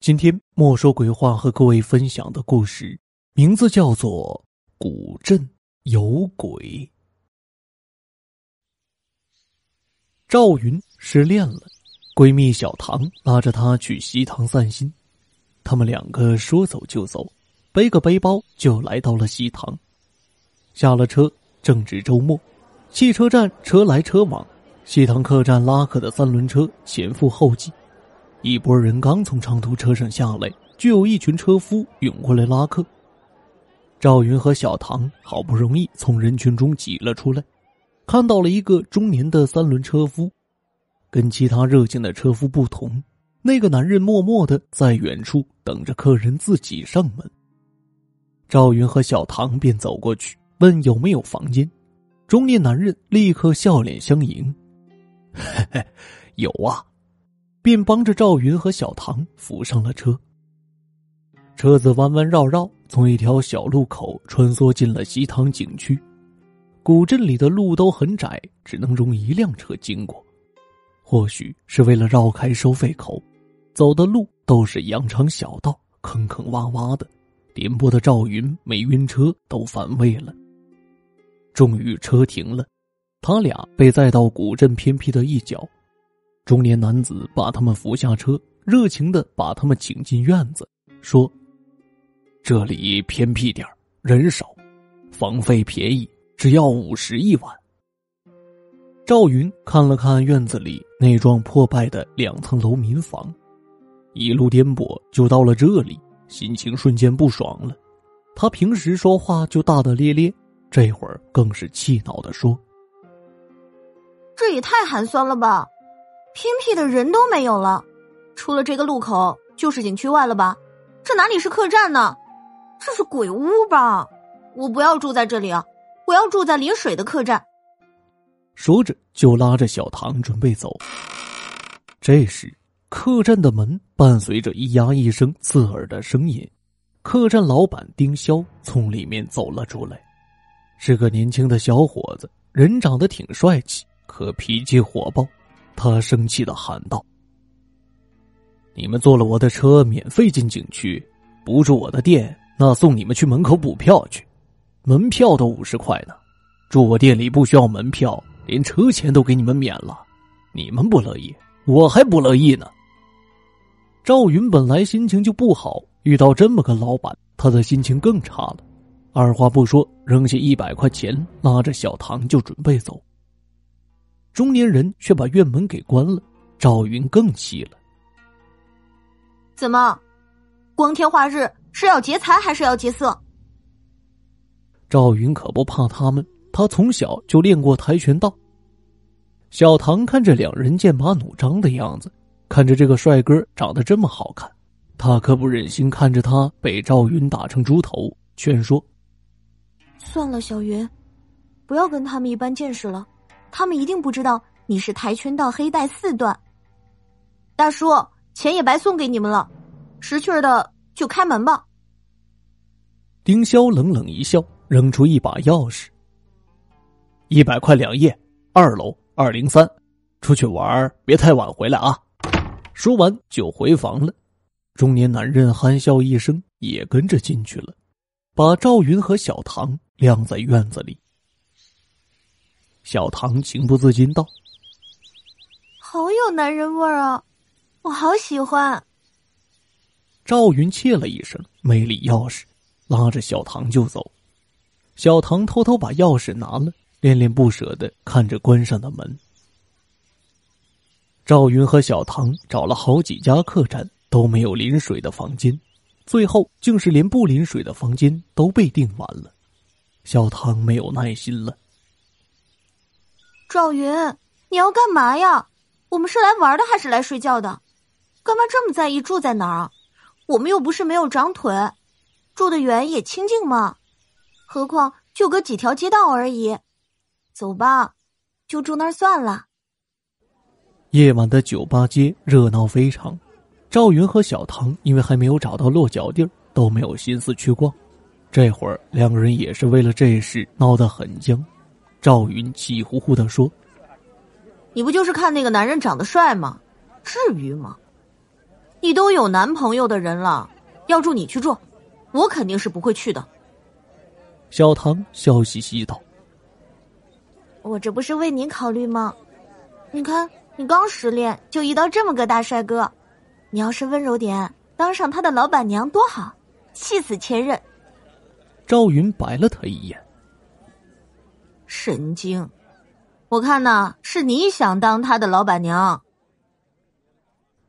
今天莫说鬼话和各位分享的故事名字叫做《古镇有鬼》。赵云失恋了，闺蜜小唐拉着她去西塘散心，他们两个说走就走，背个背包就来到了西塘。下了车，正值周末，汽车站车来车往，西塘客栈拉客的三轮车前赴后继。一拨人刚从长途车上下来，就有一群车夫涌过来拉客。赵云和小唐好不容易从人群中挤了出来，看到了一个中年的三轮车夫。跟其他热情的车夫不同，那个男人默默的在远处等着客人自己上门。赵云和小唐便走过去问有没有房间，中年男人立刻笑脸相迎：“ 嘿嘿，有啊。”便帮着赵云和小唐扶上了车。车子弯弯绕绕，从一条小路口穿梭进了西塘景区。古镇里的路都很窄，只能容一辆车经过。或许是为了绕开收费口，走的路都是羊肠小道，坑坑洼洼的，颠簸的赵云没晕车都反胃了。终于车停了，他俩被载到古镇偏僻的一角。中年男子把他们扶下车，热情的把他们请进院子，说：“这里偏僻点人少，房费便宜，只要五十一晚。”赵云看了看院子里那幢破败的两层楼民房，一路颠簸就到了这里，心情瞬间不爽了。他平时说话就大大咧咧，这会儿更是气恼的说：“这也太寒酸了吧！”偏僻的人都没有了，出了这个路口就是景区外了吧？这哪里是客栈呢？这是鬼屋吧？我不要住在这里啊！我要住在临水的客栈。说着就拉着小唐准备走。这时，客栈的门伴随着咿呀一声刺耳的声音，客栈老板丁潇从里面走了出来，是个年轻的小伙子，人长得挺帅气，可脾气火爆。他生气的喊道：“你们坐了我的车，免费进景区；不住我的店，那送你们去门口补票去。门票都五十块呢，住我店里不需要门票，连车钱都给你们免了。你们不乐意，我还不乐意呢。”赵云本来心情就不好，遇到这么个老板，他的心情更差了。二话不说，扔下一百块钱，拉着小唐就准备走。中年人却把院门给关了，赵云更气了。怎么，光天化日是要劫财还是要劫色？赵云可不怕他们，他从小就练过跆拳道。小唐看着两人剑拔弩张的样子，看着这个帅哥长得这么好看，他可不忍心看着他被赵云打成猪头，劝说：“算了，小云，不要跟他们一般见识了。”他们一定不知道你是跆拳道黑带四段。大叔，钱也白送给你们了，识趣的就开门吧。丁潇冷冷一笑，扔出一把钥匙。一百块两夜，二楼二零三，出去玩别太晚回来啊！说完就回房了。中年男人憨笑一声，也跟着进去了，把赵云和小唐晾在院子里。小唐情不自禁道：“好有男人味儿啊，我好喜欢。”赵云切了一声，没理钥匙，拉着小唐就走。小唐偷偷把钥匙拿了，恋恋不舍的看着关上的门。赵云和小唐找了好几家客栈，都没有临水的房间，最后竟是连不临水的房间都被订完了。小唐没有耐心了。赵云，你要干嘛呀？我们是来玩的还是来睡觉的？干嘛这么在意住在哪儿？我们又不是没有长腿，住得远也清静嘛。何况就隔几条街道而已。走吧，就住那儿算了。夜晚的酒吧街热闹非常，赵云和小唐因为还没有找到落脚地儿，都没有心思去逛。这会儿两个人也是为了这事闹得很僵。赵云气呼呼的说：“你不就是看那个男人长得帅吗？至于吗？”你都有男朋友的人了，要住你去住，我肯定是不会去的。小唐笑嘻嘻道：“我这不是为您考虑吗？你看，你刚失恋就遇到这么个大帅哥，你要是温柔点，当上他的老板娘多好，气死前任。”赵云白了他一眼：“神经！我看呢，是你想当他的老板娘。”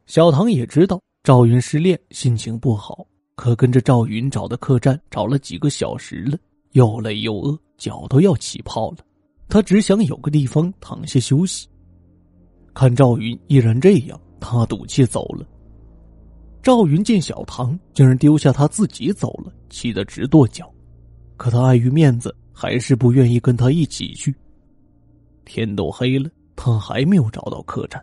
小唐也知道赵云失恋，心情不好，可跟着赵云找的客栈找了几个小时了，又累又饿，脚都要起泡了。他只想有个地方躺下休息。看赵云依然这样，他赌气走了。赵云见小唐竟然丢下他自己走了，气得直跺脚，可他碍于面子，还是不愿意跟他一起去。天都黑了，他还没有找到客栈，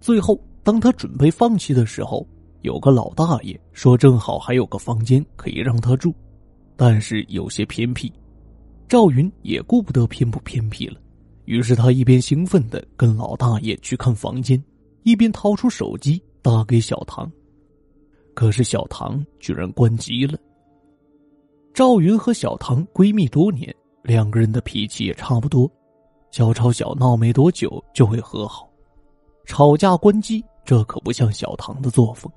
最后。当他准备放弃的时候，有个老大爷说：“正好还有个房间可以让他住，但是有些偏僻。”赵云也顾不得偏不偏僻了，于是他一边兴奋的跟老大爷去看房间，一边掏出手机打给小唐。可是小唐居然关机了。赵云和小唐闺蜜多年，两个人的脾气也差不多，小吵小闹没多久就会和好，吵架关机。这可不像小唐的作风，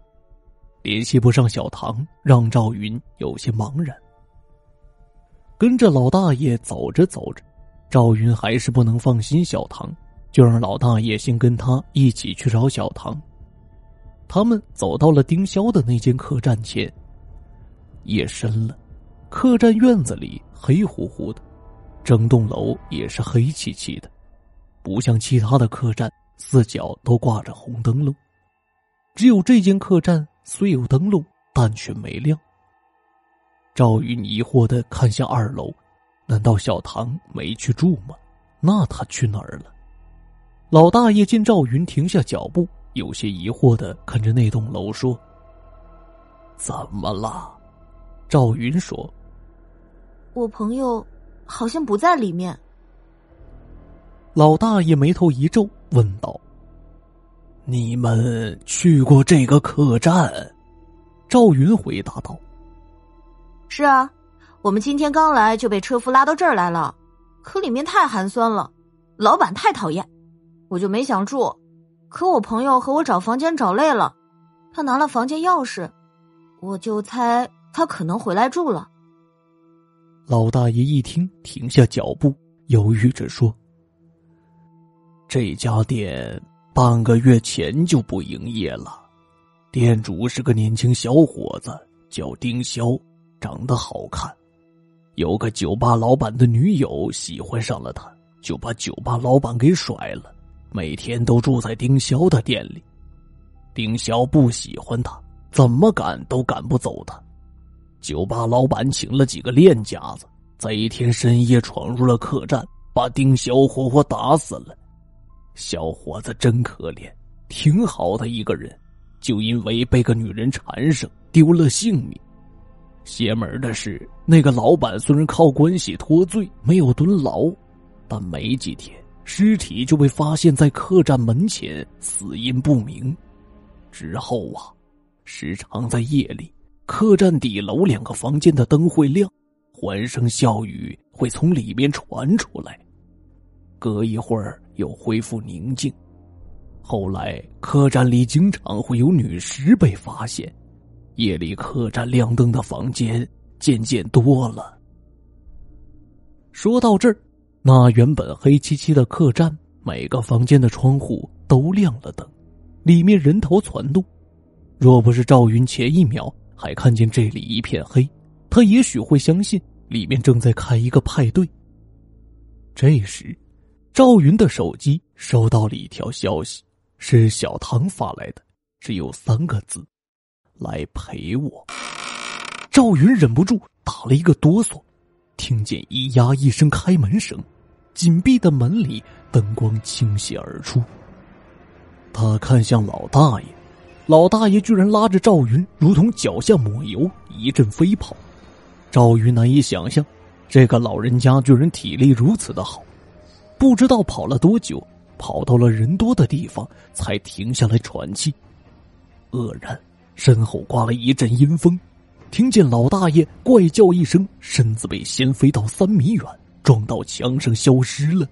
联系不上小唐，让赵云有些茫然。跟着老大爷走着走着，赵云还是不能放心小唐，就让老大爷先跟他一起去找小唐。他们走到了丁霄的那间客栈前。夜深了，客栈院子里黑乎乎的，整栋楼也是黑漆漆的，不像其他的客栈。四角都挂着红灯笼，只有这间客栈虽有灯笼，但却没亮。赵云疑惑的看向二楼，难道小唐没去住吗？那他去哪儿了？老大爷见赵云停下脚步，有些疑惑的看着那栋楼说：“怎么了？”赵云说：“我朋友好像不在里面。”老大爷眉头一皱。问道：“你们去过这个客栈？”赵云回答道：“是啊，我们今天刚来就被车夫拉到这儿来了。可里面太寒酸了，老板太讨厌，我就没想住。可我朋友和我找房间找累了，他拿了房间钥匙，我就猜他可能回来住了。”老大爷一听，停下脚步，犹豫着说。这家店半个月前就不营业了，店主是个年轻小伙子，叫丁潇，长得好看。有个酒吧老板的女友喜欢上了他，就把酒吧老板给甩了，每天都住在丁潇的店里。丁潇不喜欢他，怎么赶都赶不走他。酒吧老板请了几个练家子，在一天深夜闯入了客栈，把丁小活活打死了。小伙子真可怜，挺好的一个人，就因为被个女人缠上，丢了性命。邪门的是，那个老板虽然靠关系脱罪，没有蹲牢，但没几天，尸体就被发现在客栈门前，死因不明。之后啊，时常在夜里，客栈底楼两个房间的灯会亮，欢声笑语会从里面传出来。隔一会儿又恢复宁静。后来客栈里经常会有女尸被发现，夜里客栈亮灯的房间渐渐多了。说到这儿，那原本黑漆漆的客栈，每个房间的窗户都亮了灯，里面人头攒动。若不是赵云前一秒还看见这里一片黑，他也许会相信里面正在开一个派对。这时。赵云的手机收到了一条消息，是小唐发来的，只有三个字：“来陪我。”赵云忍不住打了一个哆嗦，听见“咿呀”一声开门声，紧闭的门里灯光倾泻而出。他看向老大爷，老大爷居然拉着赵云，如同脚下抹油，一阵飞跑。赵云难以想象，这个老人家居然体力如此的好。不知道跑了多久，跑到了人多的地方，才停下来喘气。愕然，身后刮了一阵阴风，听见老大爷怪叫一声，身子被掀飞到三米远，撞到墙上消失了。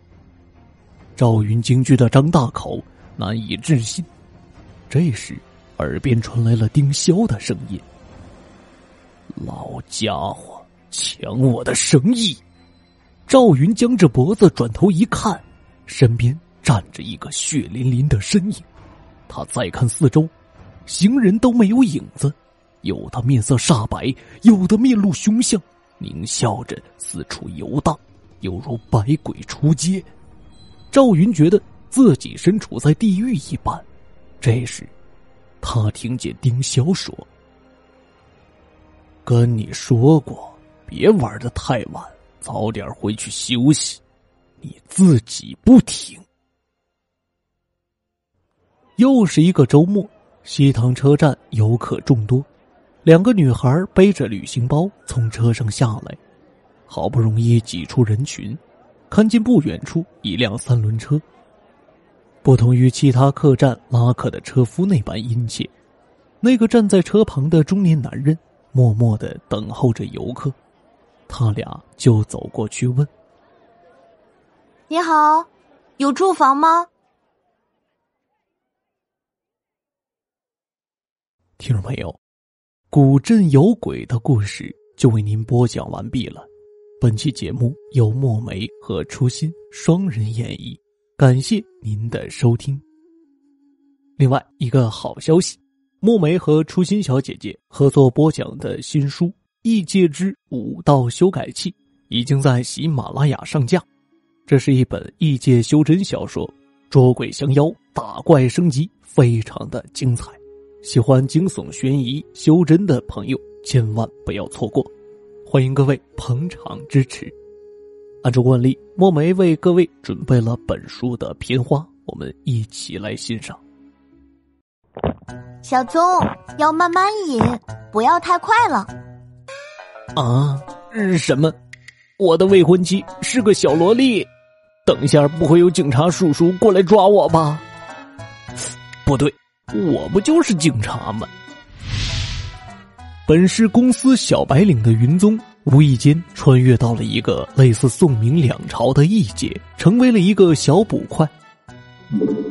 赵云惊惧的张大口，难以置信。这时，耳边传来了丁潇的声音：“老家伙，抢我的生意！”赵云僵着脖子转头一看，身边站着一个血淋淋的身影。他再看四周，行人都没有影子，有的面色煞白，有的面露凶相，狞笑着四处游荡，犹如百鬼出街。赵云觉得自己身处在地狱一般。这时，他听见丁潇说：“跟你说过，别玩的太晚，早点回去休息。你自己不听。”又是一个周末，西塘车站游客众多，两个女孩背着旅行包从车上下来，好不容易挤出人群。看见不远处一辆三轮车。不同于其他客栈拉客的车夫那般殷切，那个站在车旁的中年男人默默的等候着游客。他俩就走过去问：“你好，有住房吗？”听众朋友，古镇有鬼的故事就为您播讲完毕了。本期节目由墨梅和初心双人演绎，感谢您的收听。另外一个好消息，墨梅和初心小姐姐合作播讲的新书《异界之武道修改器》已经在喜马拉雅上架。这是一本异界修真小说，捉鬼降妖、打怪升级，非常的精彩。喜欢惊悚悬疑修真的朋友，千万不要错过。欢迎各位捧场支持。按照惯例，墨梅为各位准备了本书的片花，我们一起来欣赏。小宗要慢慢饮，不要太快了。啊？什么？我的未婚妻是个小萝莉？等一下，不会有警察叔叔过来抓我吧？不对，我不就是警察吗？本是公司小白领的云宗，无意间穿越到了一个类似宋明两朝的异界，成为了一个小捕快。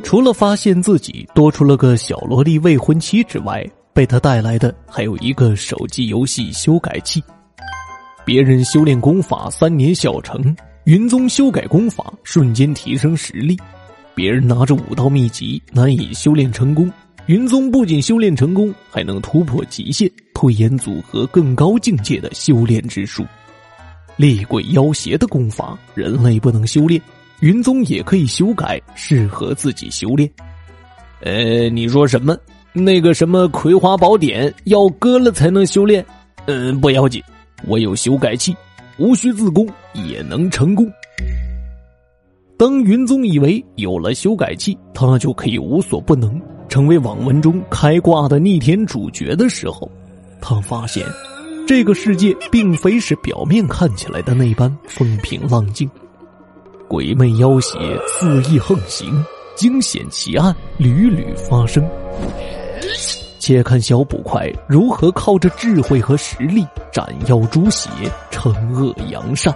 除了发现自己多出了个小萝莉未婚妻之外，被他带来的还有一个手机游戏修改器。别人修炼功法三年小成，云宗修改功法瞬间提升实力。别人拿着武道秘籍难以修炼成功。云宗不仅修炼成功，还能突破极限，推演组合更高境界的修炼之术。厉鬼妖邪的功法，人类不能修炼，云宗也可以修改，适合自己修炼。呃，你说什么？那个什么葵花宝典要割了才能修炼？嗯，不要紧，我有修改器，无需自宫也能成功。当云宗以为有了修改器，他就可以无所不能。成为网文中开挂的逆天主角的时候，他发现，这个世界并非是表面看起来的那般风平浪静，鬼魅妖邪肆意横行，惊险奇案屡屡发生。且看小捕快如何靠着智慧和实力斩妖诛邪，惩恶扬善。